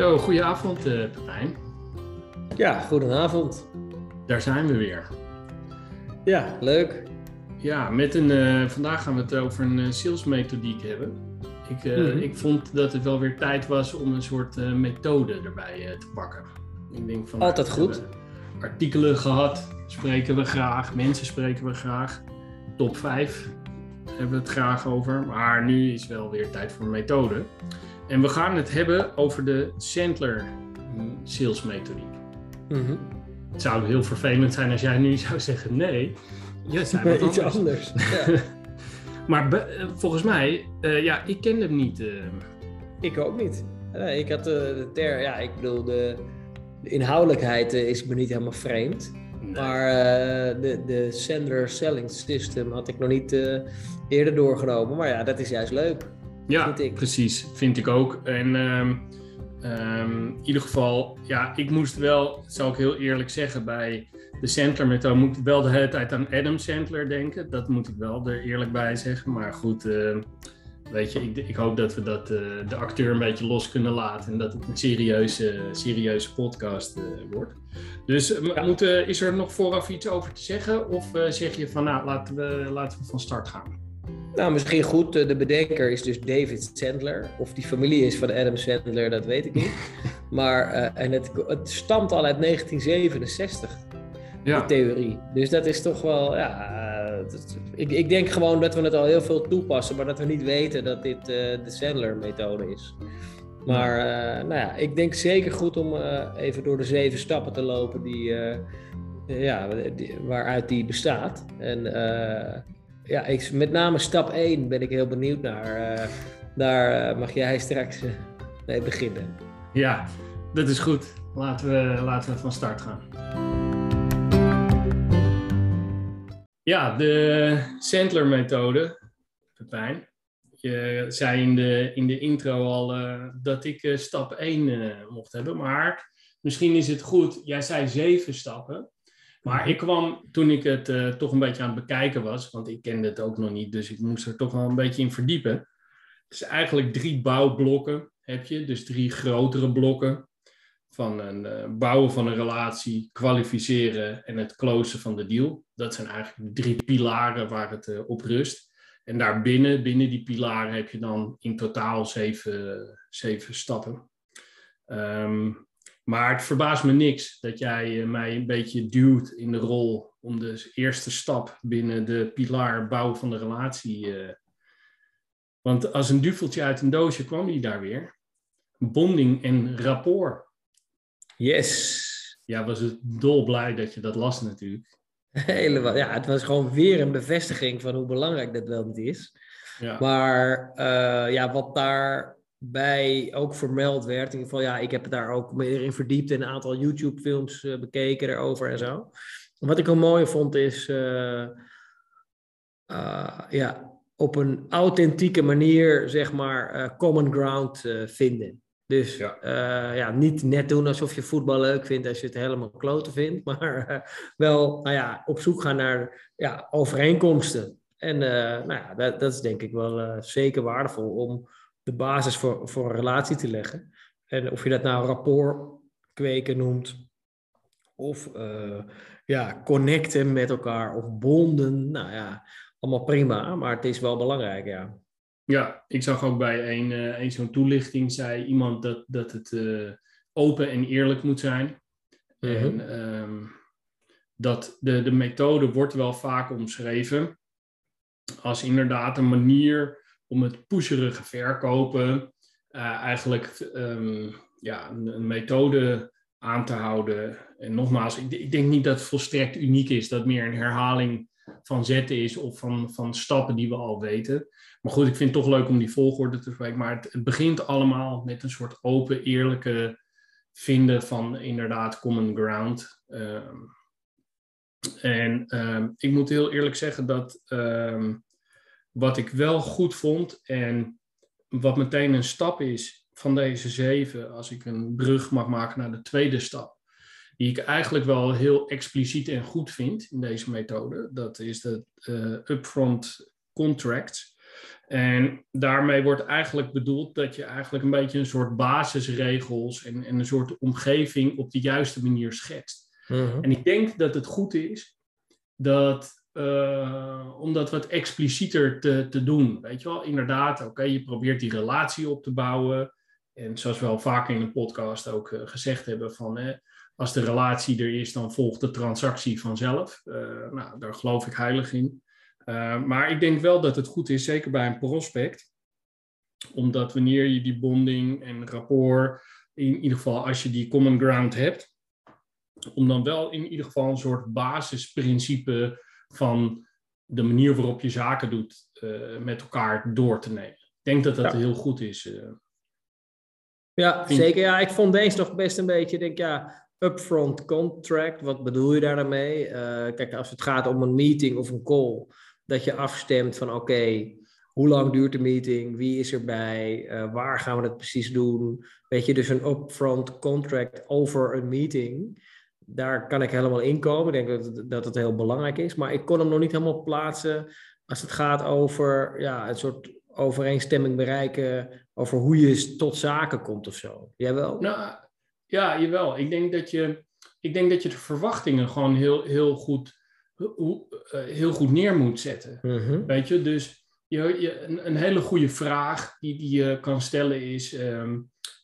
Zo, goedenavond uh, Pepijn. Ja, goedenavond. Daar zijn we weer. Ja, leuk. Ja, met een, uh, vandaag gaan we het over een uh, salesmethodiek hebben. Ik, mm -hmm. ik vond dat het wel weer tijd was om een soort methode erbij te pakken. Ik denk van, Altijd goed. Artikelen gehad, spreken we graag, mensen spreken we graag. Top 5 hebben we het graag over. Maar nu is wel weer tijd voor een methode. En we gaan het hebben over de Sandler. Mm Het zou heel vervelend zijn als jij nu zou zeggen nee. Ja, zijn iets anders. Ja. maar eh, volgens mij, uh, ja, ik ken hem niet. Uh. Ik ook niet. ik had de ter, ja, ik bedoel, de, de inhoudelijkheid is me niet helemaal vreemd. Maar de, de Sandler Selling System had ik nog niet eerder doorgenomen. Maar ja, dat is juist leuk. Ja, precies. Vind ik ook. En um, um, in ieder geval, ja, ik moest wel, zou ik heel eerlijk zeggen, bij de Sandler-methode moet ik wel de hele tijd aan Adam Sandler denken. Dat moet ik wel er eerlijk bij zeggen. Maar goed, uh, weet je, ik, ik, hoop dat we dat, uh, de acteur een beetje los kunnen laten en dat het een serieuze, serieuze podcast uh, wordt. Dus ja. moeten, is er nog vooraf iets over te zeggen? Of zeg je van, nou, laten we, laten we van start gaan? Nou, misschien goed. Eh, de bedenker is dus David Sandler. Of die familie is van Adam Sandler, dat weet ik niet. Maar uh, en het, het stamt al uit 1967, ja. de theorie. Dus dat is toch wel, ja... Dat, ik, ik denk gewoon dat we het al heel veel toepassen, maar dat we niet weten dat dit uh, de Sandler-methode is. Maar uh, nou ja, ik denk zeker goed om even door de zeven stappen te lopen die, ja, die, waaruit die bestaat. En ja, ik, met name stap 1 ben ik heel benieuwd naar. Daar uh, mag jij straks uh, mee beginnen. Ja, dat is goed. Laten we, laten we van start gaan. Ja, de Sandler-methode, Pepijn. Je zei in de, in de intro al dat ik stap 1 mocht hebben. Maar misschien is het goed, jij zei zeven stappen. Maar ik kwam toen ik het uh, toch een beetje aan het bekijken was, want ik kende het ook nog niet, dus ik moest er toch wel een beetje in verdiepen. Is eigenlijk drie bouwblokken heb je, dus drie grotere blokken van een uh, bouwen van een relatie, kwalificeren en het closen van de deal. Dat zijn eigenlijk drie pilaren waar het uh, op rust. En daarbinnen, binnen die pilaren, heb je dan in totaal zeven, zeven stappen. Um, maar het verbaast me niks dat jij eh, mij een beetje duwt in de rol om de eerste stap binnen de pilaar bouwen van de relatie. Uh... Want als een duveltje uit een doosje kwam die daar weer. Bonding en rapport. Yes. Ja, was het dolblij dat je dat las natuurlijk. Helemaal. Ja, het was gewoon weer een bevestiging van hoe belangrijk dat wel niet is. Ja. Maar uh, ja, wat daar bij ook vermeld werd. In ieder geval, ja, ik heb daar ook meer in verdiept en een aantal YouTube-films uh, bekeken erover en zo. Wat ik wel mooi vond is, uh, uh, ja, op een authentieke manier, zeg maar, common ground vinden. Dus ja. ja. niet net doen alsof je voetbal leuk vindt als je het helemaal kloten vindt, maar wel, nou ja, op zoek gaan naar ja, overeenkomsten. En nou ja, dat, dat is denk ik wel zeker waardevol om de basis voor, voor een relatie te leggen. En of je dat nou rapport kweken noemt, of uh, ja, connecten met elkaar, of bonden, nou ja, allemaal prima, maar het is wel belangrijk, ja. Ja, ik zag ook bij een, uh, een zo'n toelichting, zei iemand dat, dat het uh, open en eerlijk moet zijn. Mm -hmm. En um, dat de, de methode wordt wel vaak omschreven als inderdaad een manier om het pusherige verkopen uh, eigenlijk um, ja, een, een, methode aan te houden. En nogmaals, ik, ik, denk niet dat het volstrekt uniek is, dat meer een herhaling van zetten is of van, van stappen die we al weten. Maar goed, ik vind het toch leuk om die volgorde te spreken. Maar het, begint allemaal met een soort open, eerlijke vinden van inderdaad common ground. Um, en um, ik moet heel eerlijk zeggen dat wat ik wel goed vond en wat meteen een stap is van deze zeven, als ik een brug mag maken naar de tweede stap, die ik eigenlijk wel heel expliciet en goed vind in deze methode, dat is de uh, upfront contracts. En daarmee wordt eigenlijk bedoeld dat je eigenlijk een beetje een soort basisregels en, en een soort omgeving op de juiste manier schetst. Mhm. En ik denk dat het goed is dat, om dat wat explicieter te, te doen. Weet je wel, inderdaad, oké, je probeert die relatie op te bouwen. En zoals we al vaker in de podcast ook uh, gezegd hebben, van als de relatie er is, dan volgt de transactie vanzelf. Uh, nou, daar geloof ik heilig in. Maar ik denk wel dat het goed is, zeker bij een prospect, omdat wanneer je die bonding en rapport, in ieder geval als je die common ground hebt, om dan wel in ieder geval een soort basisprincipe van de manier waarop je zaken doet uh, met elkaar door te nemen. Ik denk dat dat heel goed is. Uh. Ja, zeker. Ja, ik vond deze nog best een beetje, denk ja, upfront contract. Wat bedoel je daar mee? Uh, kijk, als het gaat om een meeting of een call, dat je afstemt van oké, hoe lang duurt de meeting? Wie is erbij? Waar gaan we het precies doen? Weet je, dus een upfront contract over een meeting. Daar kan ik helemaal in komen. Ik denk dat, dat het heel belangrijk is. Maar ik kon hem nog niet helemaal plaatsen als het gaat over ja, een soort overeenstemming bereiken over hoe je tot zaken komt of zo. Jij wel? Nou, ja, jawel. Ik denk dat je, ik denk dat je de verwachtingen gewoon heel, heel, goed, eh, heel goed neer moet zetten. Mhm. Weet je, dus je, je, een, een, hele goede vraag die, die je kan stellen is ehm,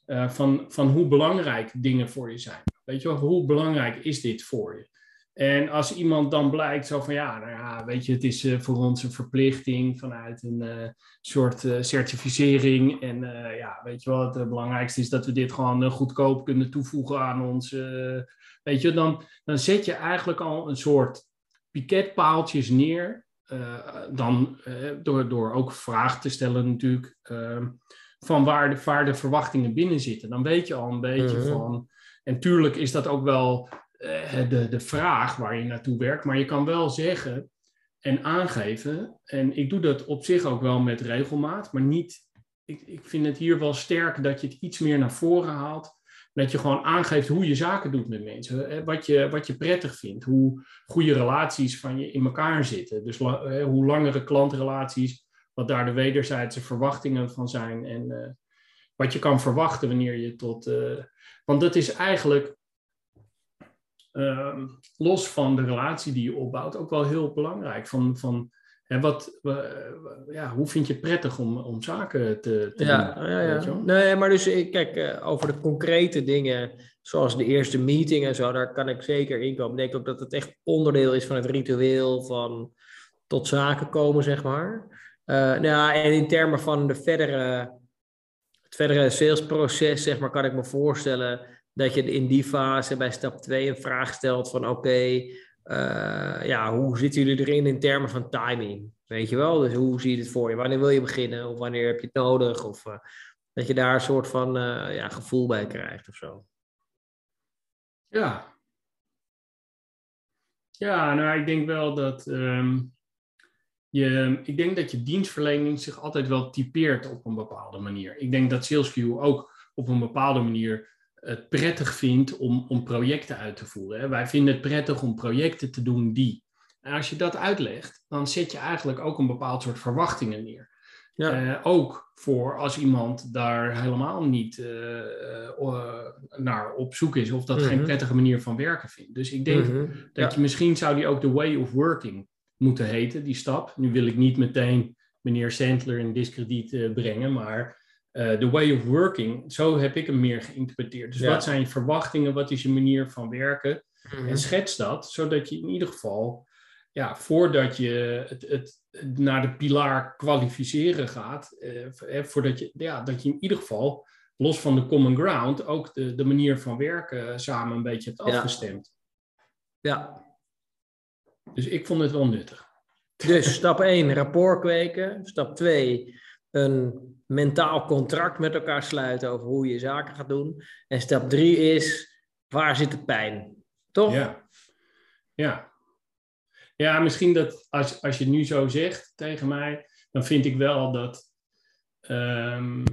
eh, van, van hoe belangrijk dingen voor je zijn. Weet je wel, hoe belangrijk is dit voor je? En als iemand dan blijkt zo van ja, nou ja, weet je, het is uh, voor ons een verplichting vanuit een uh, soort uh, certificering. En ja, weet je wel, het belangrijkste is dat we dit gewoon goedkoop kunnen toevoegen aan ons. weet je, dan, dan zet je eigenlijk al een soort piketpaaltjes neer. dan door, door ook vragen te stellen natuurlijk ehm, van waar de, waar de verwachtingen binnen zitten. Dan weet je al een beetje mhm. van. En tuurlijk is dat ook wel uh, de, de vraag waar je naartoe werkt. Maar je kan wel zeggen en aangeven. En ik doe dat op zich ook wel met regelmaat, maar niet. Ik, ik vind het hier wel sterk dat je het iets meer naar voren haalt. Dat je gewoon aangeeft hoe je zaken doet met mensen. Wat je, wat je prettig vindt. Hoe goede relaties van je in elkaar zitten. Dus hoe langere klantrelaties. Wat daar de wederzijdse verwachtingen van zijn. En uh, wat je kan verwachten wanneer je tot. Uh, want dat is eigenlijk Ehm, los van de relatie die je opbouwt, ook wel heel belangrijk. Van, van hè, wat, ja, hoe vind je het prettig om, om zaken te, te ja, doen? Ja, ja. Nee, maar dus kijk, uh, over de concrete dingen, zoals de eerste meeting en zo, daar kan ik zeker in komen. Ik denk ook dat het echt onderdeel is van het ritueel van tot zaken komen, zeg maar. Uh, nou, en in termen van de verdere, verdere salesproces, zeg maar, kan ik me voorstellen dat je in die fase bij stap 2 een vraag stelt van oké, eh, ja, hoe zitten jullie erin in termen van timing? Weet je wel? Dus hoe zie je het voor je? Wanneer wil je beginnen? Of wanneer heb je het nodig? Of uh, dat je daar een soort van uh, ja, gevoel bij krijgt of zo. Ja. Ja, nou, ik denk wel dat um, je, ik denk dat je dienstverlening zich altijd wel typeert op een bepaalde manier. Ik denk dat SalesQ ook op een bepaalde manier het prettig vindt om, om projecten uit te voeren. Wij vinden het prettig om projecten te doen die. En als je dat uitlegt, dan zet je eigenlijk ook een bepaald soort verwachtingen neer. Ja. Uh, ook voor als iemand daar helemaal niet uh, uh, naar op zoek is of dat geen mhm. prettige manier van werken vindt. Dus ik denk mhm. dat je misschien zou die ook de way of working moeten heten, die stap. Nu wil ik niet meteen meneer Sandler in discrediet brengen, maar de uh, way of working, zo heb ik hem meer geïnterpreteerd. Dus wat zijn je verwachtingen, wat is je manier van werken? Mhm. En schets dat, zodat je in ieder geval, ja, voordat je het, het, naar de pilaar kwalificeren gaat, eh, voordat je, ja, dat je in ieder geval, los van de common ground, ook de, de manier van werken samen een beetje hebt afgestemd. Ja. Dus ik vond het wel nuttig. Dus stap 1, rapport kweken. Stap 2, een mentaal contract met elkaar sluiten over hoe je zaken gaat doen. En stap drie is, waar zit de pijn? Toch? Ja. Ja, ja misschien dat als, als je het nu zo zegt tegen mij, dan vind ik wel dat. Um,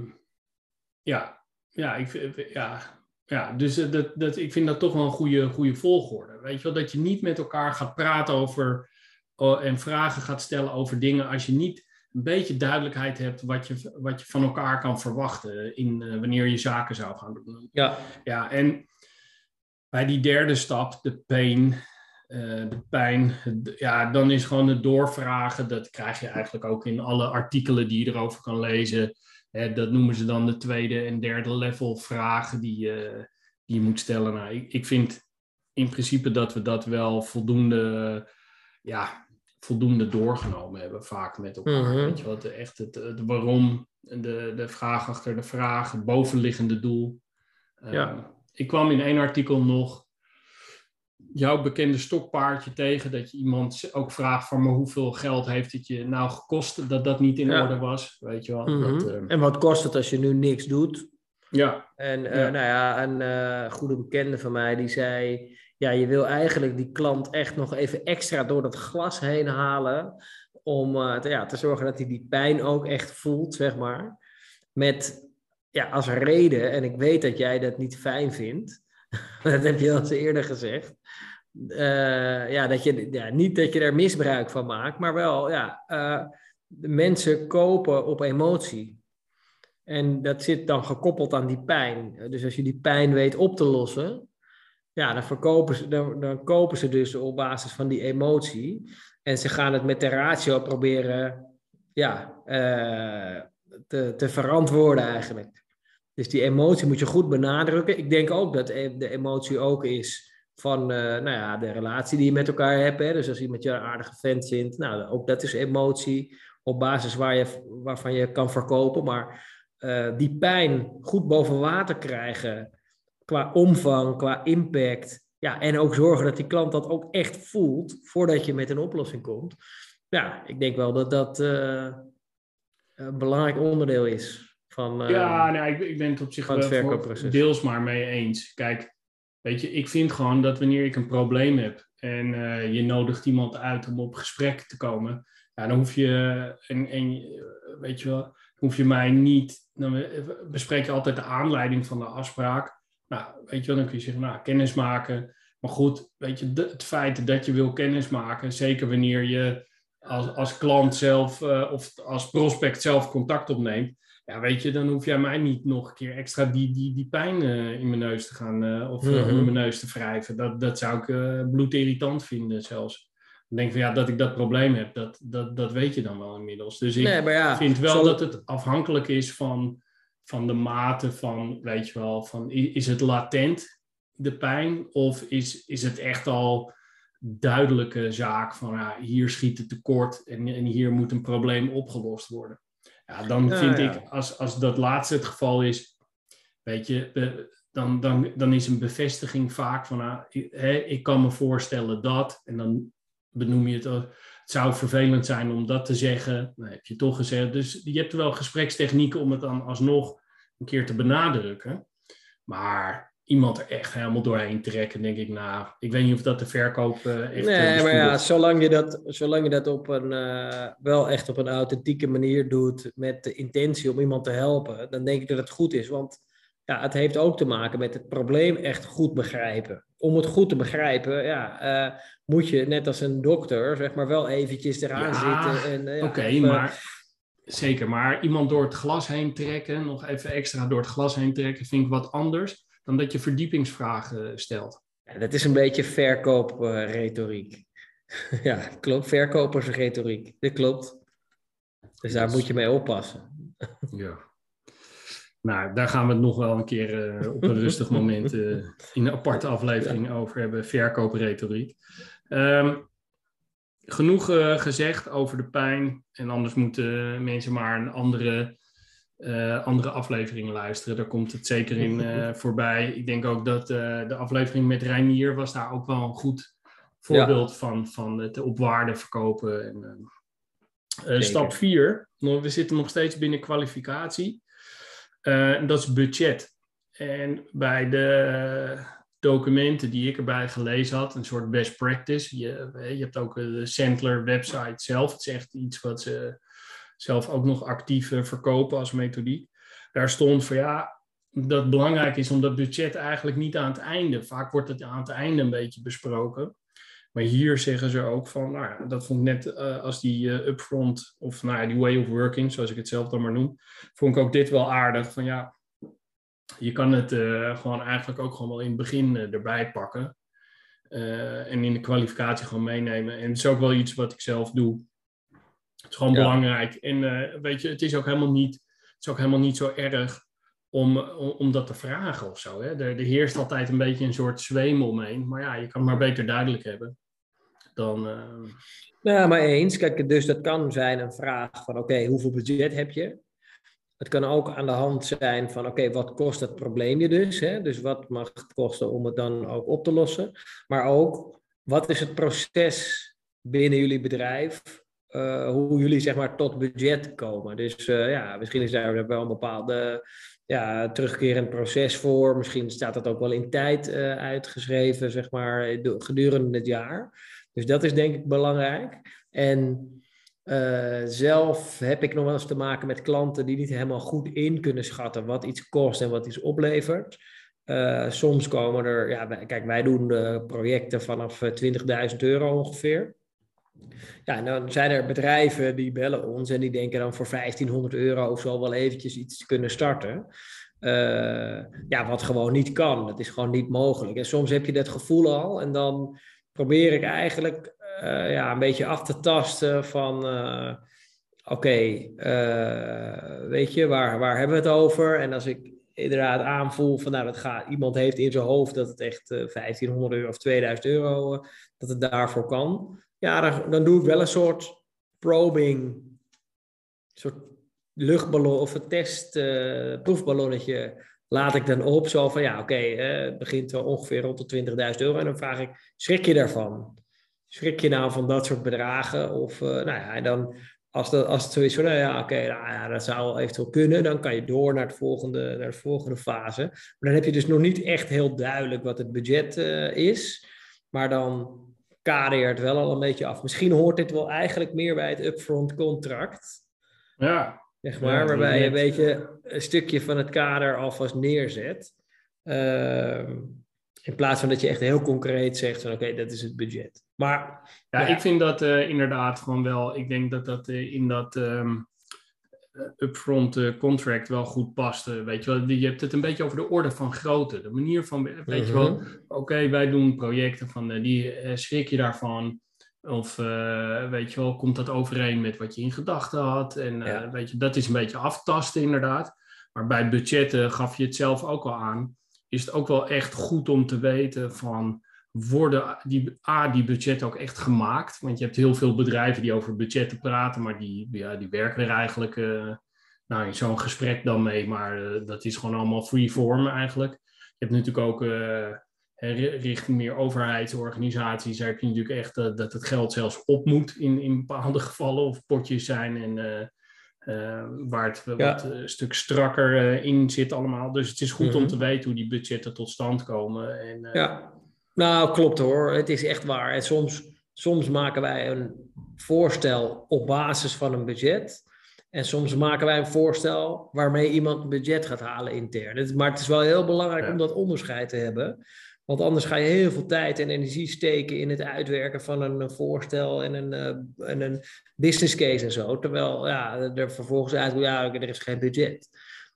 ja, ja, ik, ja, ja, dus dat, dat, ik vind dat toch wel een goede, goede volgorde. Weet je wel, dat je niet met elkaar gaat praten over oh, en vragen gaat stellen over dingen als je niet een beetje duidelijkheid hebt wat je, wat je van elkaar kan verwachten in, wanneer je zaken zou gaan doen. Ja. ja, en bij die derde stap, de pain, de pijn, ja, dan is gewoon het doorvragen. Dat krijg je eigenlijk ook in alle artikelen die je erover kan lezen. Dat noemen ze dan de tweede en derde level vragen die je, die je moet stellen. Nou, ik, ik vind in principe dat we dat wel voldoende, ja, voldoende doorgenomen hebben, vaak met elkaar. Mhm. Weet je wat, echt het, het waarom, de, de vraag achter de vraag, het bovenliggende doel. Ja. Ehm, ik kwam in één artikel nog jouw bekende stokpaardje tegen, dat je iemand ook vraagt van, maar hoeveel geld heeft het je nou gekost dat dat niet in orde was, weet je wel. Mhm. dat, ehm, En wat kost het als je nu niks doet? Ja. En uh, nou ja, een uh, goede bekende van mij die zei, ja, je wil eigenlijk die klant echt nog even extra door dat glas heen halen. Om uh, te, ja, te zorgen dat hij die pijn ook echt voelt, zeg maar. Met ja, als reden, en ik weet dat jij dat niet fijn vindt. dat heb je al eens eerder gezegd. Uh, ja, dat je, ja, niet dat je er misbruik van maakt, maar wel, ja, uh, de mensen kopen op emotie. En dat zit dan gekoppeld aan die pijn. Dus als je die pijn weet op te lossen, ja, dan, verkopen ze, dan, dan kopen ze dus op basis van die emotie. En ze gaan het met de ratio proberen ja, uh, te, te verantwoorden eigenlijk. Dus die emotie moet je goed benadrukken. Ik denk ook dat e-, de emotie ook is van uh, nou ja, de relatie die je met elkaar hebt. Hè? Dus als iemand je een aardige vent vindt, nou, ook dat is emotie op basis waar je, waarvan je kan verkopen. Maar uh, die pijn goed boven water krijgen qua omvang, qua impact. Ja, en ook zorgen dat die klant dat ook echt voelt voordat je met een oplossing komt. Ja, ik denk wel dat dat uh, een belangrijk onderdeel is van. Ja, nou, ik, ik ben het op zich wel deels maar mee eens. Kijk, weet je, ik vind gewoon dat wanneer ik een probleem heb en uh, je nodigt iemand uit om op gesprek te komen, ja, dan hoef je, en, en weet je hoef je mij niet, dan bespreek je altijd de aanleiding van de afspraak. Nou, weet je wel, dan kun je zeggen, nou, kennis maken. Maar goed, weet je, het feit dat je wil kennis maken, zeker wanneer je als, als klant zelf of als prospect zelf contact opneemt, ja, weet je, dan hoef jij mij niet nog een keer extra die, die, die pijn uh, in mijn neus te gaan uh, of mm-hmm. onder mijn neus te wrijven. Dat, dat zou ik bloedirritant vinden zelfs. Dan denk van ja, dat ik dat probleem heb, dat, dat, dat weet je dan wel inmiddels. Dus ik nee, ja, vind wel zo... dat het afhankelijk is van van de mate van, weet je wel, van is het latent de pijn of is, is het echt al duidelijke zaak van ja, hier schiet het tekort en, en hier moet een probleem opgelost worden. Ja, dan vind ik, als, als dat laatste het geval is, weet je, dan, dan, dan is een bevestiging vaak van, ah, ik kan me voorstellen dat, en dan benoem je het, het zou vervelend zijn om dat te zeggen. Dat heb je toch gezegd. Dus je hebt wel gesprekstechnieken om het dan alsnog een keer te benadrukken. Maar iemand er echt helemaal doorheen trekken, denk ik, nou, ik weet niet of dat de verkoop uh, echt... Nee, maar ja, zolang je dat, zolang je dat op een, uh, wel echt op een authentieke manier doet, met de intentie om iemand te helpen, dan denk ik dat het goed is. Want ja, het heeft ook te maken met het probleem echt goed begrijpen. Om het goed te begrijpen, ja, uh, moet je net als een dokter, zeg maar, wel eventjes eraan ja, zitten. En, ja, Oké, maar zeker. Maar iemand door het glas heen trekken, nog even extra door het glas heen trekken, vind ik wat anders dan dat je verdiepingsvragen stelt. Ja, dat is een beetje verkoopretoriek. ja, klopt. Verkopersretoriek. Dat klopt. Dus daar moet je mee oppassen. ja. Nou, daar gaan we het nog wel een keer uh, op een rustig moment uh, in een aparte aflevering over hebben. Verkoopretoriek. Um, genoeg uh, gezegd over de pijn. En anders moeten mensen maar een andere, uh, andere aflevering luisteren. Daar komt het zeker in uh, voorbij. Ik denk ook dat de aflevering met Reinier was daar ook wel een goed voorbeeld ja. van. Van het op waarde verkopen. En, stap 4. We zitten nog steeds binnen kwalificatie. dat is budget. En bij de documenten die ik erbij gelezen had, een soort best practice. Je, je hebt ook de Sandler website zelf. Het is echt iets wat ze zelf ook nog actief verkopen als methodiek. Daar stond van ja, dat belangrijk is om dat budget eigenlijk niet aan het einde. Vaak wordt het aan het einde een beetje besproken. Maar hier zeggen ze ook van, nou ja, dat vond ik net uh, als die uh, upfront, of nou ja, die way of working, zoals ik het zelf dan maar noem, vond ik ook dit wel aardig. Van ja, je kan het gewoon eigenlijk ook gewoon wel in het begin erbij pakken. en in de kwalificatie gewoon meenemen. En het is ook wel iets wat ik zelf doe. Het is gewoon belangrijk. En weet je, het is ook helemaal niet, het is ook helemaal niet zo erg om, om, dat te vragen of zo. Hè? Er, er heerst altijd een beetje een soort zweem omheen. Maar ja, je kan het maar beter duidelijk hebben dan. Uh... Ja, maar eens. Kijk, dus dat kan zijn een vraag van: oké, hoeveel budget heb je? Het kan ook aan de hand zijn van: oké, wat kost het probleem je dus? Hè? Dus wat mag het kosten om het dan ook op te lossen? Maar ook, wat is het proces binnen jullie bedrijf? Uh, hoe jullie zeg maar tot budget komen. Dus uh, ja, misschien is daar wel een bepaalde ja, terugkerend proces voor. Misschien staat dat ook wel in tijd uh, uitgeschreven, zeg maar, gedurende het jaar. Dus dat is denk ik belangrijk. En zelf heb ik nog wel eens te maken met klanten die niet helemaal goed in kunnen schatten wat iets kost en wat iets oplevert. Soms komen er, ja, kijk, wij doen projecten vanaf 20.000 euro ongeveer. Ja, en dan zijn er bedrijven die bellen ons en die denken dan voor 1500 euro of zo wel eventjes iets kunnen starten. Uh, ja, wat gewoon niet kan. Dat is gewoon niet mogelijk. En soms heb je dat gevoel al en dan probeer ik eigenlijk uh, ja, een beetje af te tasten van... Uh, Oké, weet je, waar, waar hebben we het over? En als ik inderdaad aanvoel van nou, dat gaat, iemand heeft in zijn hoofd dat het echt 1500 euro of 2000 euro, dat het daarvoor kan ja, dan, doe ik wel een soort probing, een soort luchtballon of een test, uh, proefballonnetje laat ik dan op. Zo van, ja, oké, het begint ongeveer rond de 20.000 euro. En dan vraag ik, schrik je daarvan? Schrik je nou van dat soort bedragen? Of, uh, nou ja, dan als, dat, als het zo is van, nou ja, oké, nou ja, dat zou eventueel kunnen. Dan kan je door naar, het volgende, naar de volgende fase. Maar dan heb je dus nog niet echt heel duidelijk wat het budget is. Maar dan kadeert wel al een beetje af. Misschien hoort dit wel eigenlijk meer bij het upfront contract. Ja. Zeg maar, waarbij je een beetje een stukje van het kader alvast neerzet. Uh, in plaats van dat je echt heel concreet zegt van oké, dat is het budget. Maar ja, ik vind dat uh, inderdaad gewoon wel. Ik denk dat dat uh, in dat um, upfront uh, contract wel goed past. weet je wel, je hebt het een beetje over de orde van grootte. De manier van, weet je wel, mhm. oké, wij doen projecten van, die schrik je daarvan. Of weet je wel, komt dat overeen met wat je in gedachten had? En weet je, dat is een beetje aftasten inderdaad. Maar bij budgetten gaf je het zelf ook al aan. Is het ook wel echt goed om te weten van worden die, A, die budgetten ook echt gemaakt? Want je hebt heel veel bedrijven die over budgetten praten, maar die, ja, die werken er eigenlijk uh, nou, in zo'n gesprek dan mee. Maar uh, dat is gewoon allemaal free form eigenlijk. Je hebt natuurlijk ook uh, richting meer overheidsorganisaties. Daar heb je natuurlijk echt dat het geld zelfs op moet in, in bepaalde gevallen of potjes zijn. En waar het ja. wat een stuk strakker in zit allemaal. Dus het is goed om te weten hoe die budgetten tot stand komen. En, ja. Nou, klopt hoor. Het is echt waar. En soms, soms maken wij een voorstel op basis van een budget. En soms maken wij een voorstel waarmee iemand een budget gaat halen intern. Maar het is wel heel belangrijk om dat onderscheid te hebben. Want anders ga je heel veel tijd en energie steken in het uitwerken van een voorstel en een, en een business case en zo. Terwijl ja, er vervolgens uit, ja, er is geen budget.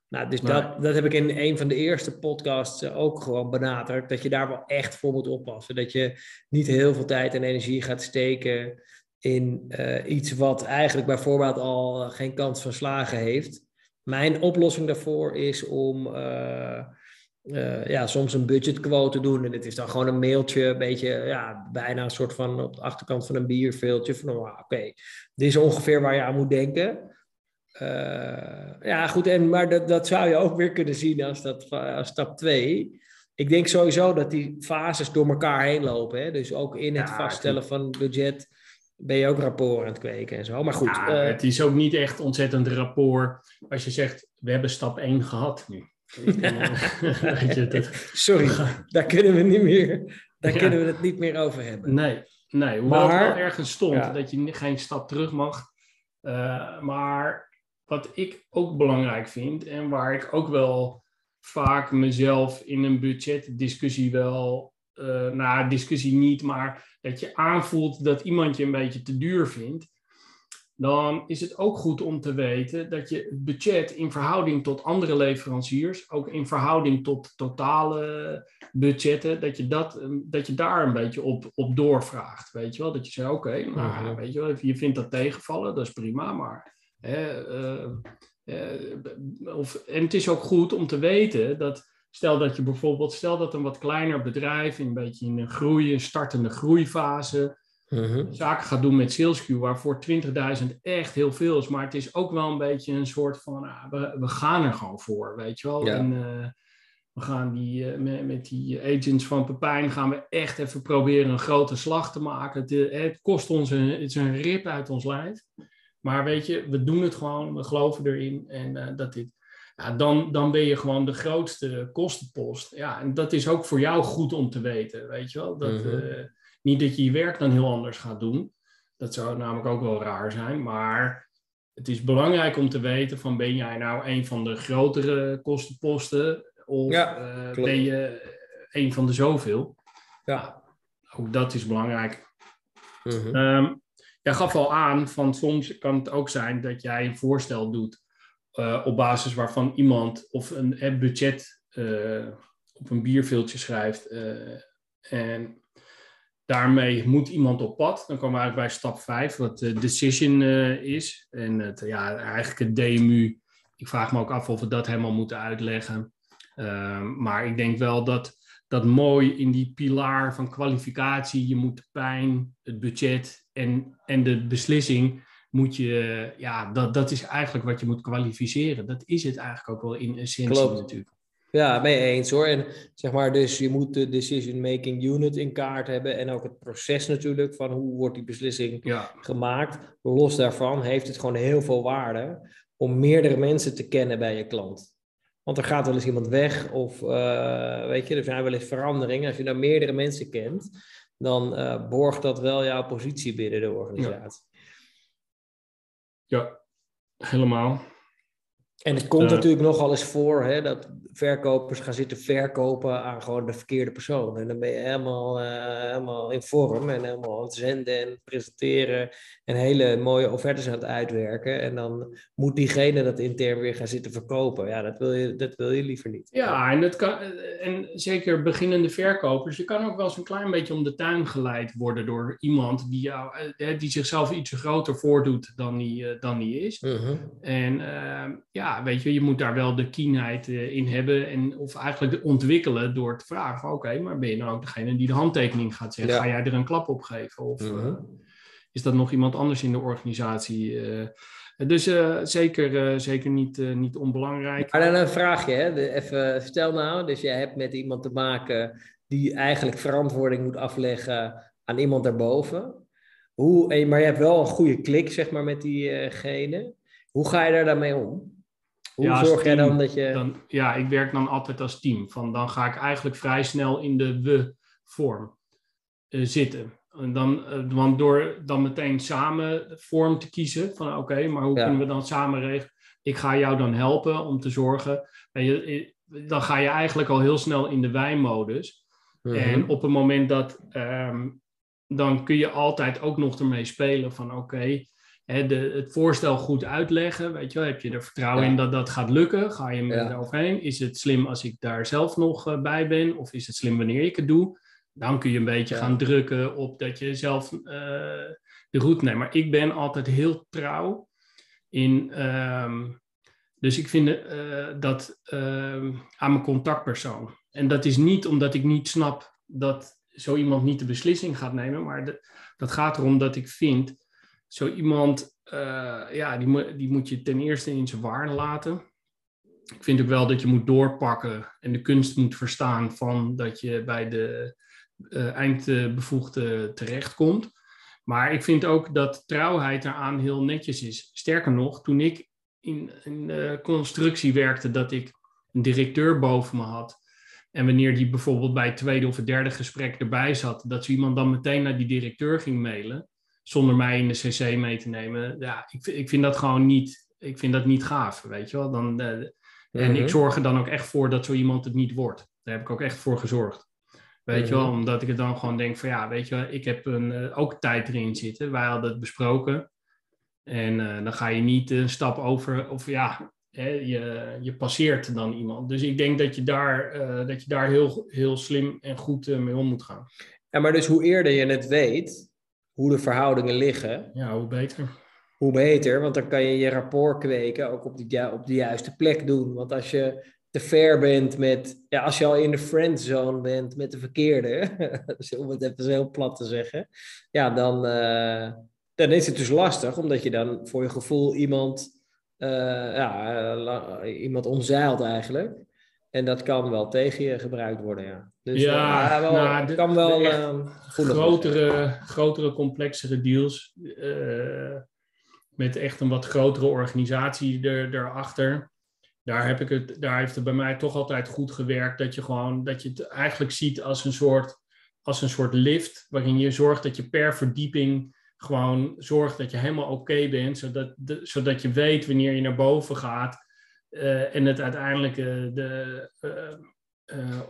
Nou, dus dat, dat heb ik in een van de eerste podcasts eh, ook gewoon benadrukt. Dat je daar wel echt voor moet oppassen. Dat je niet heel veel tijd en energie gaat steken in uh, iets wat eigenlijk bijvoorbeeld al eh, geen kans van slagen heeft. Mijn oplossing daarvoor is om uh, uh, ja, soms een budgetquote te doen. En het is dan gewoon een mailtje, een beetje, ja, bijna een soort van op de achterkant van een bierveeltje. Van, oh, oké, dit is ongeveer waar je aan moet denken. Uh, ja, goed, en, maar dat, dat zou je ook weer kunnen zien als, dat, als stap 2. Ik denk sowieso dat die fases door elkaar heen lopen. Hè? Dus ook in het vaststellen van budget ben je ook rapport aan het kweken en zo. Maar goed. Ja, uh, het is ook niet echt ontzettend rapport als je zegt, we hebben stap 1 gehad nu. Sorry, daar kunnen we niet meer, daar ja. kunnen we het niet meer over hebben. Nee, nee hoewel maar, het wel ergens stond dat je geen stap terug mag. Uh, maar wat ik ook belangrijk vind en waar ik ook wel vaak mezelf in een budgetdiscussie wel uh, nou, discussie niet, maar dat je aanvoelt dat iemand je een beetje te duur vindt, dan is het ook goed om te weten dat je het budget in verhouding tot andere leveranciers, ook in verhouding tot totale budgetten, dat je, dat, dat je daar een beetje op, op doorvraagt. Weet je wel? Dat je zegt, oké, nou, weet je wel, je vindt dat tegenvallen, dat is prima, maar... Hè, uh, of, en het is ook goed om te weten dat, stel dat je bijvoorbeeld, stel dat een wat kleiner bedrijf, een beetje in een groei, een startende groeifase, Mhm. zaken gaat doen met SalesQ, waarvoor 20.000 echt heel veel is. Maar het is ook wel een beetje een soort van, ah, we, we, gaan er gewoon voor, weet je wel. En, uh, we gaan die, met, met, die agents van Pepijn gaan we echt even proberen een grote slag te maken. Het, eh, het kost ons een, het is een rip uit ons lijf. Maar weet je, we doen het gewoon, we geloven erin. En dat dit, ja, dan, dan ben je gewoon de grootste kostenpost. Ja, en dat is ook voor jou goed om te weten, weet je wel. Dat, mhm. Niet dat je je werk dan heel anders gaat doen. Dat zou namelijk ook wel raar zijn. Maar het is belangrijk om te weten van ben jij nou een van de grotere kostenposten of eh, ben je een van de zoveel? Ja, ook dat is belangrijk. Mm -hmm. Jij gaf al aan van soms kan het ook zijn dat jij een voorstel doet uh, op basis waarvan iemand of een budget uh, op een bierveeltje schrijft. en daarmee moet iemand op pad. Dan komen we eigenlijk bij stap 5, wat de decision is. En het, ja, eigenlijk het DMU. Ik vraag me ook af of we dat helemaal moeten uitleggen. Uh, maar ik denk wel dat dat mooi in die pilaar van kwalificatie, je moet de pijn, het budget en, en de beslissing, moet je, ja, dat, dat is eigenlijk wat je moet kwalificeren. Dat is het eigenlijk ook wel in essentie Klopt. natuurlijk. Ja, ben je eens hoor. En zeg maar, dus je moet de decision making unit in kaart hebben en ook het proces natuurlijk van hoe wordt die beslissing gemaakt. Los daarvan heeft het gewoon heel veel waarde om meerdere mensen te kennen bij je klant. Want er gaat wel eens iemand weg of uh, weet je, er zijn wel eens veranderingen. Als je dan meerdere mensen kent, dan uh, borgt dat wel jouw positie binnen de organisatie. Ja, ja helemaal. En het komt uh, natuurlijk nogal eens voor hè, dat verkopers gaan zitten verkopen aan gewoon de verkeerde persoon. En dan ben je helemaal, uh, helemaal in vorm en helemaal aan het zenden en presenteren en hele mooie offertes aan het uitwerken. En dan moet diegene dat intern weer gaan zitten verkopen. Ja, dat wil je, dat wil je liever niet. Ja, en, dat kan, en zeker beginnende verkopers. Je kan ook wel eens een klein beetje om de tuin geleid worden door iemand die, jou, uh, die zichzelf iets groter voordoet dan die, dan die is. Uh -huh. En ja, weet je, je moet daar wel de kienheid in hebben en, of eigenlijk ontwikkelen door te vragen: oké, maar ben je nou ook degene die de handtekening gaat zetten? Ga jij er een klap op geven? Of mhm. eh, is dat nog iemand anders in de organisatie? Eh, dus uh, zeker, zeker niet, niet onbelangrijk. Maar dan een vraagje, hè? De, even, stel nou, dus jij hebt met iemand te maken die eigenlijk verantwoording moet afleggen aan iemand daarboven. Hoe, maar je hebt wel een goede klik, zeg maar, met diegene. Hoe ga je daar dan mee om? Hoe ja, zorg jij dan dat je... Dan, ja, ik werk dan altijd als team. Van, dan ga ik eigenlijk vrij snel in de we-vorm uh, zitten. En dan, uh, want door dan meteen samen vorm te kiezen, van oké, maar hoe ja. kunnen we dan samen regelen? Ik ga jou dan helpen om te zorgen. Je, eh, dan ga je eigenlijk al heel snel in de wij-modus. Mm -hmm. En op het moment dat, um, dan kun je altijd ook nog ermee spelen van oké, okay, de, het voorstel goed uitleggen. Weet je wel, heb je er vertrouwen in dat dat gaat lukken? Ga je er overheen? Is het slim als ik daar zelf nog uh, bij ben? Of is het slim wanneer ik het doe? Dan kun je een beetje gaan drukken op dat je zelf uh, de route neemt. Maar ik ben altijd heel trouw in. Um, dus ik vind uh, dat uh, aan mijn contactpersoon. En dat is niet omdat ik niet snap dat zo iemand niet de beslissing gaat nemen. Maar de, dat gaat erom dat ik vind zo iemand, uh, ja, die, die moet je ten eerste in zijn waarde laten. Ik vind ook wel dat je moet doorpakken en de kunst moet verstaan van dat je bij de uh, eindbevoegde terechtkomt. Maar ik vind ook dat trouwheid eraan heel netjes is. Sterker nog, toen ik in, in de constructie werkte, dat ik een directeur boven me had. En wanneer die bijvoorbeeld bij het tweede of het derde gesprek erbij zat, dat zo iemand dan meteen naar die directeur ging mailen zonder mij in de cc mee te nemen. Ja, ik, ik vind dat gewoon niet, ik vind dat niet gaaf, weet je wel. Dan, uh, En ik mhm. zorg er dan ook echt voor dat zo iemand het niet wordt. Daar heb ik ook echt voor gezorgd. Weet je wel, omdat ik het dan gewoon denk van ja, weet je wel, ik heb een, ook tijd erin zitten. Wij hadden het besproken. En dan ga je niet een stap over, of ja, hè, je, je passeert dan iemand. Dus ik denk dat je daar, dat je daar heel, heel slim en goed mee om moet gaan. Ja, maar dus hoe eerder je het weet, hoe de verhoudingen liggen. Ja, hoe beter. Hoe beter, want dan kan je je rapport kweken, ook op, die, op de juiste plek doen. Want als je te ver bent met, ja, als je al in de friendzone bent met de verkeerde, om het even heel plat te zeggen, ja, dan, uh, dan is het dus lastig, omdat je dan voor je gevoel iemand, uh, ja, iemand omzeilt eigenlijk. En dat kan wel tegen je gebruikt worden, ja. Dus ja, uh, wel, nou, kan wel uh, grotere, grotere, complexere deals. Uh, met echt een wat grotere organisatie er, erachter. Daar, heb ik het, daar heeft het bij mij toch altijd goed gewerkt. Dat je, gewoon, dat je het eigenlijk ziet als een soort, als een soort lift. Waarin je zorgt dat je per verdieping gewoon zorgt dat je helemaal oké bent. Zodat, de, zodat je weet wanneer je naar boven gaat uh, en het uiteindelijk uh, de uh,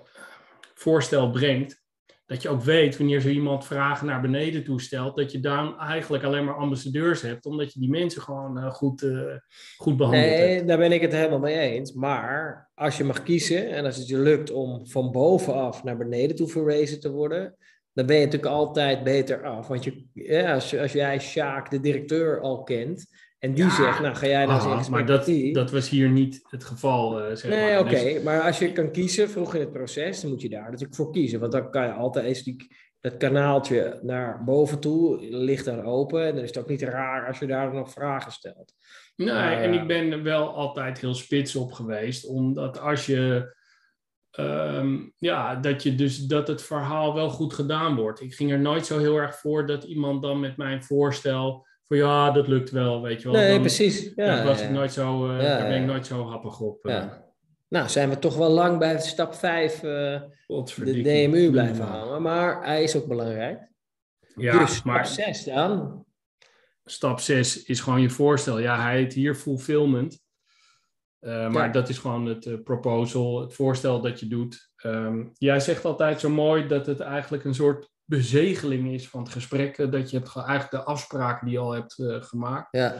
voorstel brengt, dat je ook weet wanneer zo iemand vragen naar beneden toestelt, dat je dan eigenlijk alleen maar ambassadeurs hebt, omdat je die mensen gewoon goed, goed behandelt. Nee, hebt. daar ben ik het helemaal mee eens. Maar als je mag kiezen en als het je lukt om van bovenaf naar beneden toe verwezen te worden, dan ben je natuurlijk altijd beter af. Want je, ja, als, als jij Sjaak, de directeur, al kent, en die zegt, nou ga jij dan nou eens Maar dat, dat was hier niet het geval, uh, zeg nee, maar. oké. Dus- maar als je kan kiezen vroeg in het proces, dan moet je daar natuurlijk voor kiezen. Want dan kan je altijd eens die, dat kanaaltje naar boven toe ligt dan open. En dan is het ook niet raar als je daar nog vragen stelt. Nee, en ik ben er wel altijd heel spits op geweest. Omdat als je... Ehm, ja, dat, je dus, dat het verhaal wel goed gedaan wordt. Ik ging er nooit zo heel erg voor dat iemand dan met mijn voorstel van ja, dat lukt wel, weet je wel. Nee, precies. Ja, daar was ik nooit zo, uh, daar ben ik nooit zo happig op. Uh. Nou, zijn we toch wel lang bij stap 5 uh, eh, de DMU blijven hangen, maar hij is ook belangrijk. Ja, dus maar stap 6 dan? Stap 6 is gewoon je voorstel. Ja, hij heet hier fulfillment. Uh, maar dat is gewoon het uh, proposal, het voorstel dat je doet. Um, jij zegt altijd zo mooi dat het eigenlijk een soort bezegeling is van het gesprek. Eh, dat je hebt eigenlijk de afspraken die je al hebt uh, gemaakt. Ja,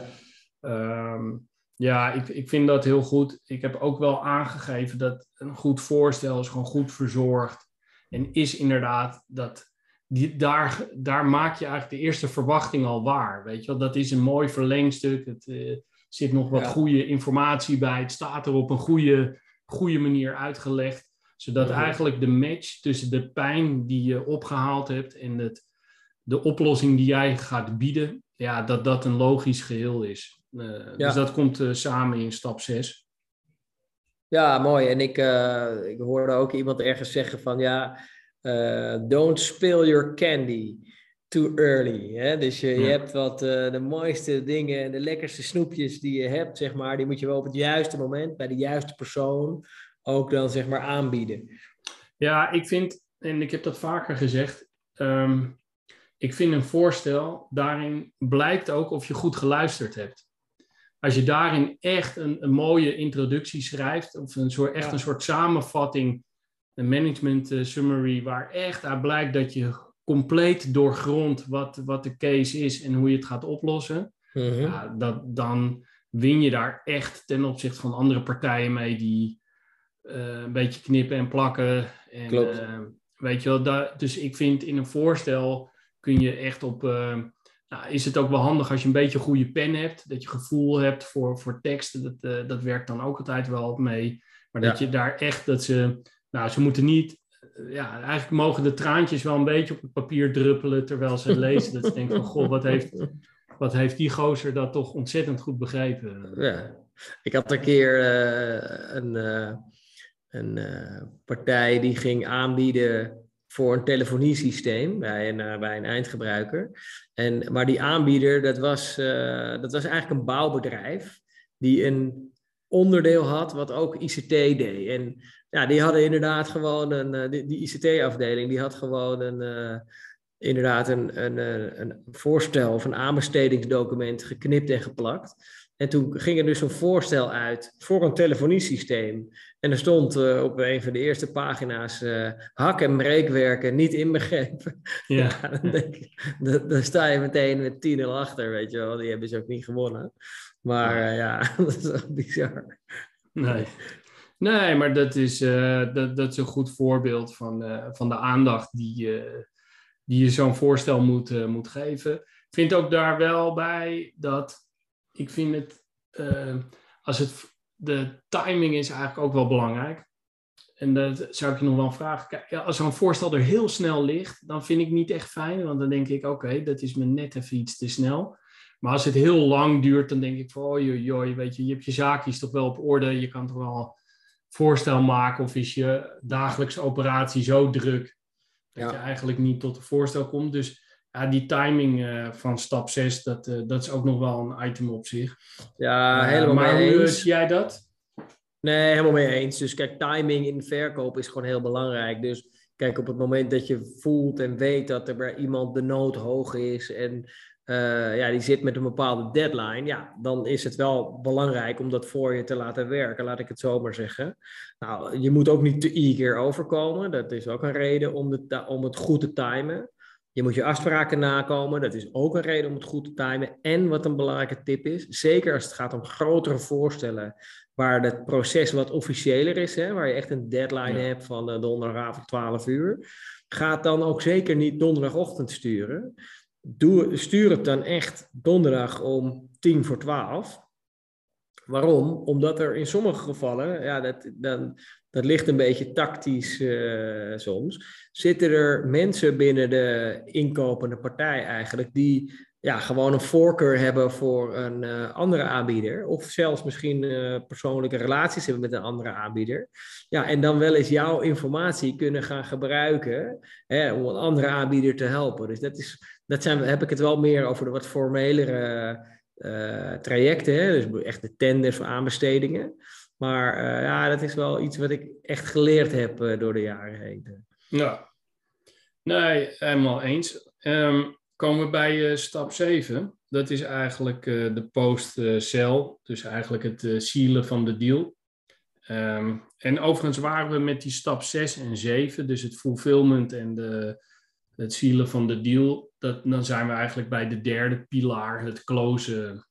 um, ja ik, ik vind dat heel goed. Ik heb ook wel aangegeven dat een goed voorstel is gewoon goed verzorgd. En is inderdaad dat. Die, daar, daar maak je eigenlijk de eerste verwachting al waar. Weet je wel? Dat is een mooi verlengstuk. Het uh, zit nog wat ja. goede informatie bij. Het staat er op een goede, goede manier uitgelegd zodat eigenlijk de match tussen de pijn die je opgehaald hebt en het, de oplossing die jij gaat bieden, ja, dat dat een logisch geheel is. Uh, Dus dat komt uh, samen in stap 6. Ja, mooi. En ik, uh, ik hoorde ook iemand ergens zeggen van ja, don't spill your candy too early. Hè? Dus je, je hebt wat de mooiste dingen en de lekkerste snoepjes die je hebt, zeg maar, die moet je wel op het juiste moment bij de juiste persoon ook dan zeg maar aanbieden? Ja, ik vind, en ik heb dat vaker gezegd, um, ik vind een voorstel, daarin blijkt ook of je goed geluisterd hebt. Als je daarin echt een, een mooie introductie schrijft, of een soort, echt een soort samenvatting, een management uh, summary, waar echt uit blijkt dat je compleet doorgrond wat, wat de case is en hoe je het gaat oplossen, mm ja, dat, dan win je daar echt ten opzichte van andere partijen mee die, een beetje knippen en plakken. En, Klopt. Uh, weet je wel, dat, dus ik vind in een voorstel kun je echt op. Uh, nou, is het ook wel handig als je een beetje een goede pen hebt, dat je gevoel hebt voor, voor teksten. Dat, dat werkt dan ook altijd wel mee. Maar dat je daar echt, dat ze, nou, ze moeten niet, ja, eigenlijk mogen de traantjes wel een beetje op het papier druppelen terwijl ze lezen. dat ze denken van, goh, wat heeft, wat heeft die gozer dat toch ontzettend goed begrepen. Ja, ik had een keer een een uh, partij die ging aanbieden voor een telefoniesysteem bij een, uh, bij een eindgebruiker. En, maar die aanbieder, dat was, uh, dat was eigenlijk een bouwbedrijf die een onderdeel had wat ook ICT deed. En ja, die hadden inderdaad gewoon een, die, die ICT-afdeling, die had gewoon een, inderdaad een, een, een voorstel of een aanbestedingsdocument geknipt en geplakt. En toen ging er dus een voorstel uit voor een telefoniesysteem. En er stond uh, op een van de eerste pagina's uh, hak- en breekwerken niet inbegrepen. Ja. ja dan, denk ik, dan, sta je meteen met 10-0 achter, weet je wel. Die hebben ze ook niet gewonnen. Maar uh, ja, dat is echt bizar. Nee. Nee, maar dat is, dat, dat is een goed voorbeeld van, van de aandacht die, die je zo'n voorstel moet, moet geven. Ik vind ook daar wel bij dat ik vind het, als het, de timing is eigenlijk ook wel belangrijk. En dat zou ik je nog wel vragen. Kijk, als zo'n voorstel er heel snel ligt, dan vind ik niet echt fijn. Want dan denk ik, oké, dat is me net even iets te snel. Maar als het heel lang duurt, dan denk ik van, oh joh, weet je, je hebt je zaakjes toch wel op orde. Je kan toch wel voorstel maken. Of is je dagelijkse operatie zo druk dat je eigenlijk niet tot een voorstel komt. Dus ja, die timing uh, van stap 6, dat, uh, dat is ook nog wel een item op zich. Ja, uh, helemaal maar mee hoe eens. zie jij dat? Nee, helemaal mee eens. Dus kijk, timing in verkoop is gewoon heel belangrijk. Dus kijk, op het moment dat je voelt en weet dat er bij iemand de nood hoog is en ja, die zit met een bepaalde deadline, ja, dan is het wel belangrijk om dat voor je te laten werken, laat ik het zo maar zeggen. Nou, je moet ook niet te ieder overkomen. Dat is ook een reden om, de, om het goed te timen. Je moet je afspraken nakomen. Dat is ook een reden om het goed te timen. En wat een belangrijke tip is, zeker als het gaat om grotere voorstellen, waar het proces wat officiëler is, hè, waar je echt een deadline hebt van uh, donderdagavond 12 uur, ga dan ook zeker niet donderdagochtend sturen. Doe, stuur het dan echt donderdag om tien voor twaalf. Waarom? Omdat er in sommige gevallen, ja, dat, dan, dat ligt een beetje tactisch uh, soms, zitten er mensen binnen de inkopende partij eigenlijk die ja, gewoon een voorkeur hebben voor een uh, andere aanbieder. Of zelfs misschien uh, persoonlijke relaties hebben met een andere aanbieder. Ja, en dan wel eens jouw informatie kunnen gaan gebruiken hè, om een andere aanbieder te helpen. Dus dat, is, dat zijn, heb ik het wel meer over de wat formelere trajecten. Hè? Dus echt de tenders voor aanbestedingen. Maar uh, ja, dat is wel iets wat ik echt geleerd heb uh, door de jaren heen. Ja, nee, helemaal eens. Um, komen we bij stap 7. Dat is eigenlijk de post-sell. dus eigenlijk het sealen van de deal. Um, en overigens waren we met die stap 6 en 7, dus het fulfillment en de, het sealen van de deal, dat, dan zijn we eigenlijk bij de derde pilaar, het closen,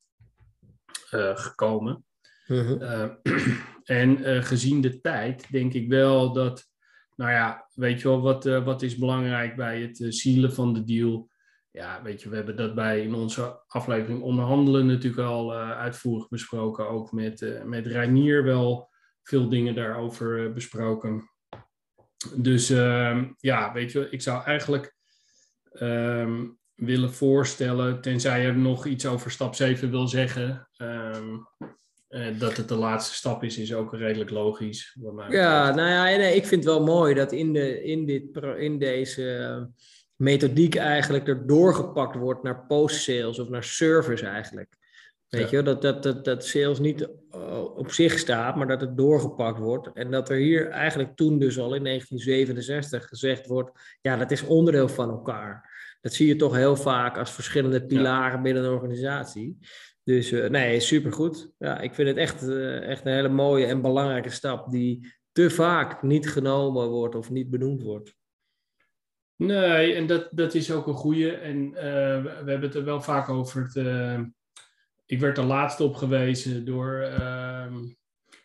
gekomen. Uh uh, en eh, gezien de tijd denk ik wel dat, nou ja, weet je wel, wat, eh, wat is belangrijk bij het sealen van de deal? Ja, weet je, we hebben dat bij in onze aflevering onderhandelen natuurlijk al uitvoerig besproken. Ook met, met Reinier wel veel dingen daarover besproken. Dus ehm, ja, weet je, ik zou eigenlijk um, willen voorstellen, tenzij je nog iets over stap 7 wil zeggen. Um, uh, dat het de laatste stap is, is ook redelijk logisch. Ja, nou ja, nee, ik vind het wel mooi dat in, de, in, dit, in deze methodiek eigenlijk er doorgepakt wordt naar post-sales of naar service eigenlijk. Weet je, dat, dat, dat, dat sales niet eh, op zich staat, maar dat het doorgepakt wordt. En dat er hier eigenlijk toen dus al in 1967 gezegd wordt, ja, dat is onderdeel van elkaar. Dat zie je toch heel vaak als verschillende pilaren binnen een organisatie. Dus uh, nee, supergoed. Ja, ik vind het echt, uh, echt een hele mooie en belangrijke stap die te vaak niet genomen wordt of niet benoemd wordt. Nee, en dat, dat is ook een goede. En uh, we, hebben het er wel vaak over. Ik werd er laatst op gewezen door, ehm,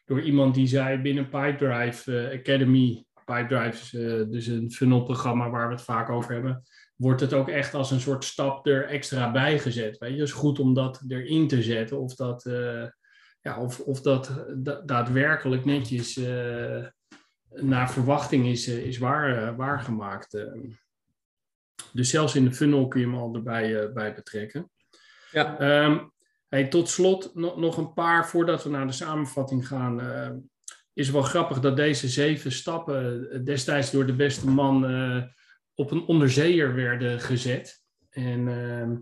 door iemand die zei binnen Pipedrive Academy. Pipedrive is dus een funnelprogramma waar we het vaak over hebben wordt het ook echt als een soort stap er extra bij gezet. Weet je? Het is goed om dat erin te zetten of dat, uh, ja, of, of dat daadwerkelijk netjes uh, naar verwachting is, uh, is waar, waargemaakt. Dus zelfs in de funnel kun je hem al erbij bij betrekken. Ja. Um, hey, tot slot nog, nog een paar voordat we naar de samenvatting gaan. is wel grappig dat deze zeven stappen destijds door de beste man op een onderzeeër werden gezet. En, ehm,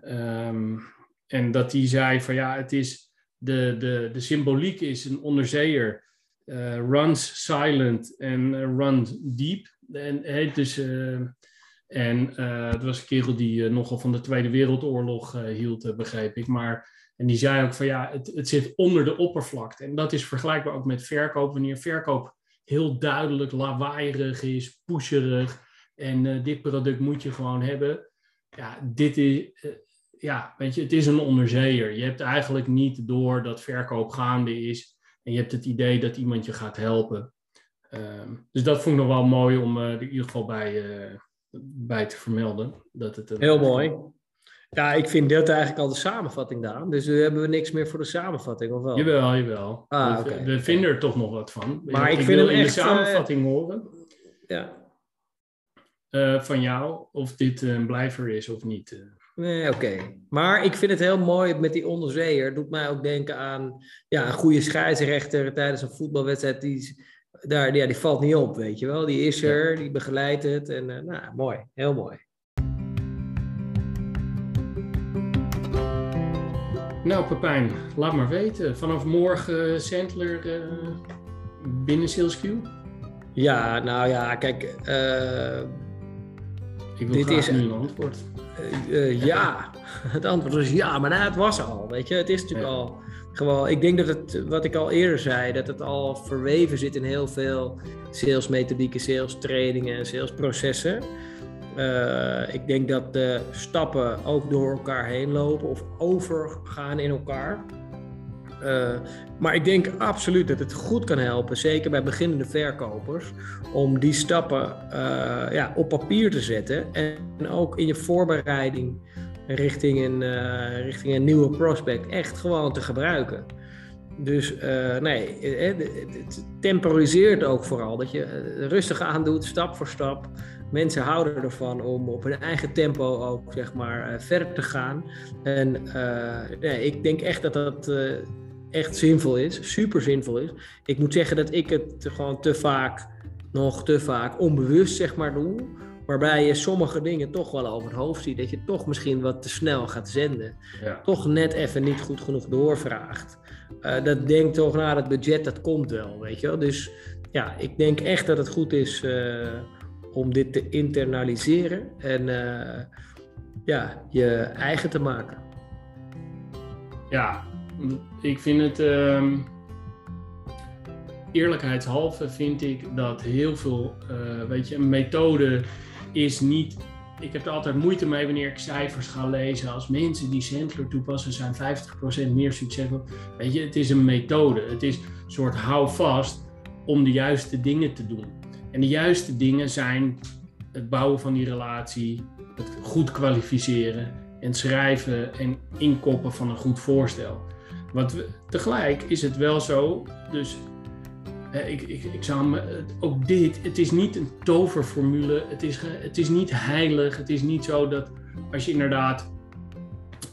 ehm, en dat die zei van ja, het is de, de, de symboliek is een onderzeeër uh, runs silent en uh, runs deep. En, dus, uh, en het was een kerel die nogal van de Tweede Wereldoorlog hield, begreep ik. Maar En die zei ook van ja, het, het zit onder de oppervlakte. En dat is vergelijkbaar ook met verkoop. Wanneer verkoop heel duidelijk lawaaierig is, pusherig. En uh, dit product moet je gewoon hebben. Ja, dit is, uh, ja, weet je, het is een onderzeeër. Je hebt eigenlijk niet door dat verkoop gaande is. En je hebt het idee dat iemand je gaat helpen. Um, dus dat vond ik nog wel mooi om uh, in ieder geval bij, bij te vermelden. Dat het Heel mooi. Ja, ik vind dit eigenlijk al de samenvatting daar. Dus nu hebben we niks meer voor de samenvatting, of wel? Jawel, jawel. Ah, we, okay. we, vinden er toch nog wat van. Maar ik, ik vind hem in echt, de samenvatting horen. Ja. Uh, van jou, of dit een blijver is of niet. Nee, oké. Maar ik vind het heel mooi met die onderzeeër. Doet mij ook denken aan ja, een goede scheidsrechter tijdens een voetbalwedstrijd. Die, daar, ja, die valt niet op, weet je wel. Die is er, die begeleidt het. En uh, nou, mooi. Heel mooi. Nou, Pepijn, laat maar weten. Vanaf morgen Sandler uh, binnen SalesQ? Ja, nou ja, kijk. Uh, Ik wil dit is nu een antwoord. Uh, ja, het antwoord is ja, maar nou, het was al. Weet je, het is natuurlijk al gewoon. Ik denk dat het, wat ik al eerder zei, dat het al verweven zit in heel veel salesmethodieken, sales trainingen en salesprocessen. Uh, ik denk dat de stappen ook door elkaar heen lopen of overgaan in elkaar. Uh, maar ik denk absoluut dat het goed kan helpen, zeker bij beginnende verkopers, om die stappen uh, ja, op papier te zetten en ook in je voorbereiding richting een, richting een nieuwe prospect echt gewoon te gebruiken. Dus nee, het temporiseert ook vooral dat je rustig aandoet, stap voor stap mensen houden ervan om op hun eigen tempo ook zeg maar verder te gaan. En uh, nee, ik denk echt dat dat echt zinvol is, super zinvol is. Ik moet zeggen dat ik het gewoon te vaak, nog te vaak onbewust zeg maar doe. Waarbij je sommige dingen toch wel over het hoofd ziet. Dat je toch misschien wat te snel gaat zenden. Ja. Toch net even niet goed genoeg doorvraagt. dat denkt toch, naar nou, het budget dat komt wel, weet je wel. Dus ja, ik denk echt dat het goed is om dit te internaliseren en uh, ja, je eigen te maken. Ja, ik vind het. Uh, eerlijkheidshalve vind ik dat heel veel. Uh, weet je, een methode is niet. Ik heb er altijd moeite mee wanneer ik cijfers ga lezen. Als mensen die Sandler toepassen, zijn 50% meer succesvol. Weet je, het is een methode. Het is een soort houvast om de juiste dingen te doen. En de juiste dingen zijn het bouwen van die relatie, het goed kwalificeren en schrijven en inkoppen van een goed voorstel. Want tegelijk is het wel zo, dus ik, ik, ik zou ook dit, het is niet een toverformule, het is, het is niet heilig, het is niet zo dat als je inderdaad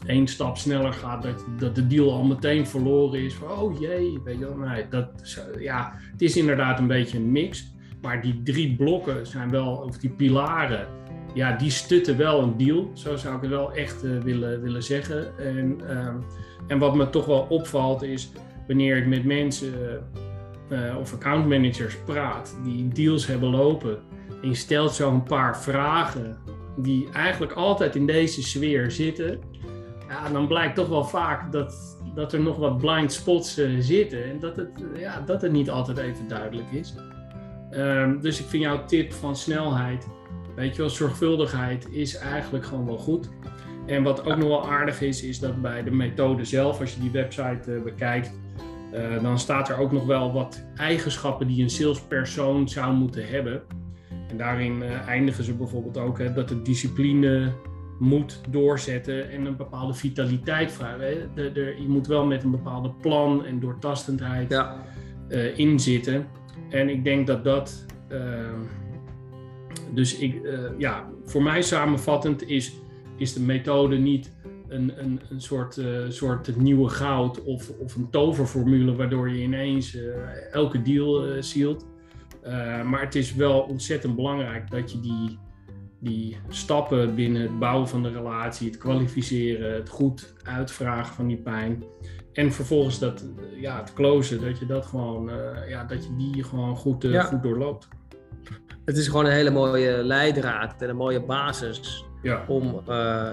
één stap sneller gaat, dat, dat de deal al meteen verloren is. Van, oh jee, weet je wel, nee, dat, ja, het is inderdaad een beetje een mix. Maar die drie blokken zijn wel, of die pilaren, ja, die stutten wel een deal. Zo zou ik het wel echt uh, willen, willen zeggen. En, uh, en wat me toch wel opvalt is, wanneer ik met mensen uh, of accountmanagers praat die deals hebben lopen, en je stelt zo een paar vragen die eigenlijk altijd in deze sfeer zitten, ja, dan blijkt toch wel vaak dat, dat er nog wat blind spots zitten en dat het, ja, dat het niet altijd even duidelijk is. Um, dus ik vind jouw tip van snelheid, weet je wel, zorgvuldigheid is eigenlijk gewoon wel goed. En wat ook nog wel aardig is, is dat bij de methode zelf, als je die website uh, bekijkt, uh, dan staat er ook nog wel wat eigenschappen die een salespersoon zou moeten hebben. En daarin uh, eindigen ze bijvoorbeeld ook hè, dat de discipline moet doorzetten en een bepaalde vitaliteit vragen. De, de, je moet wel met een bepaalde plan en doortastendheid ja. inzitten. En ik denk dat dat. Uh, dus ik, uh, ja, voor mij samenvattend is, is de methode niet een, een, een soort, uh, soort nieuwe goud of, of een toverformule waardoor je ineens elke deal zielt. maar het is wel ontzettend belangrijk dat je die, die stappen binnen het bouwen van de relatie, het kwalificeren, het goed uitvragen van die pijn, en vervolgens dat, ja, het closen, dat je dat gewoon, uh, ja, dat je die gewoon goed, uh, goed doorloopt. Het is gewoon een hele mooie leidraad en een mooie basis ja. om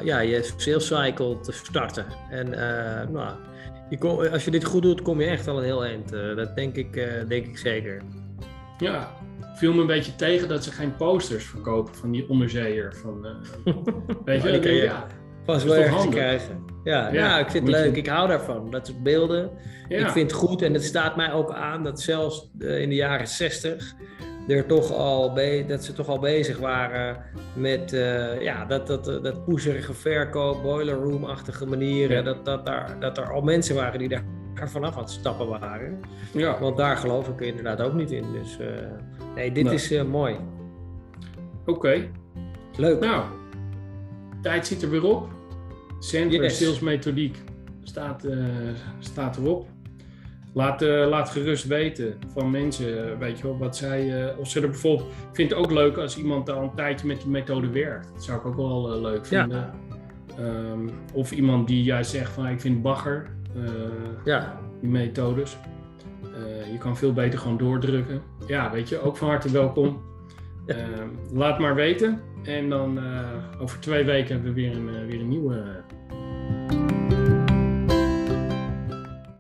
ja, je sales cycle te starten. En nou, je kom, als je dit goed doet, kom je echt al een heel eind. dat denk ik, denk ik zeker. Ja, viel me een beetje tegen dat ze geen posters verkopen van die onderzeeër. Van, weet je, je ja, pas wel ergens krijgen. Ja, ja, ik vind het leuk. Ik hou daarvan. Dat soort beelden. Ik vind het goed en het staat mij ook aan dat zelfs in de jaren 60 er toch al dat ze toch al bezig waren met uh, ja, dat, dat, dat poezerige verkoop, boiler room-achtige manieren. Dat, dat, daar, dat er al mensen waren die daar vanaf aan het stappen waren. Ja. Want daar geloof ik inderdaad ook niet in. Dus uh, nee, dit is uh, mooi. Oké. Leuk. Nou, tijd zit er weer op. Center yes. Sales Methodiek staat, staat erop. Laat, uh, laat gerust weten van mensen, weet je wel, wat zij, uh, of ze er bijvoorbeeld, ik vind het ook leuk als iemand al een tijdje met die methode werkt. Dat zou ik ook wel leuk vinden. Ja. Um, of iemand die juist zegt van, ik vind bagger, ja. die methodes. je kan veel beter gewoon doordrukken. Ja, weet je, ook van harte welkom. Ja. Ehm, laat maar weten. En dan over twee weken hebben we weer een, weer een nieuwe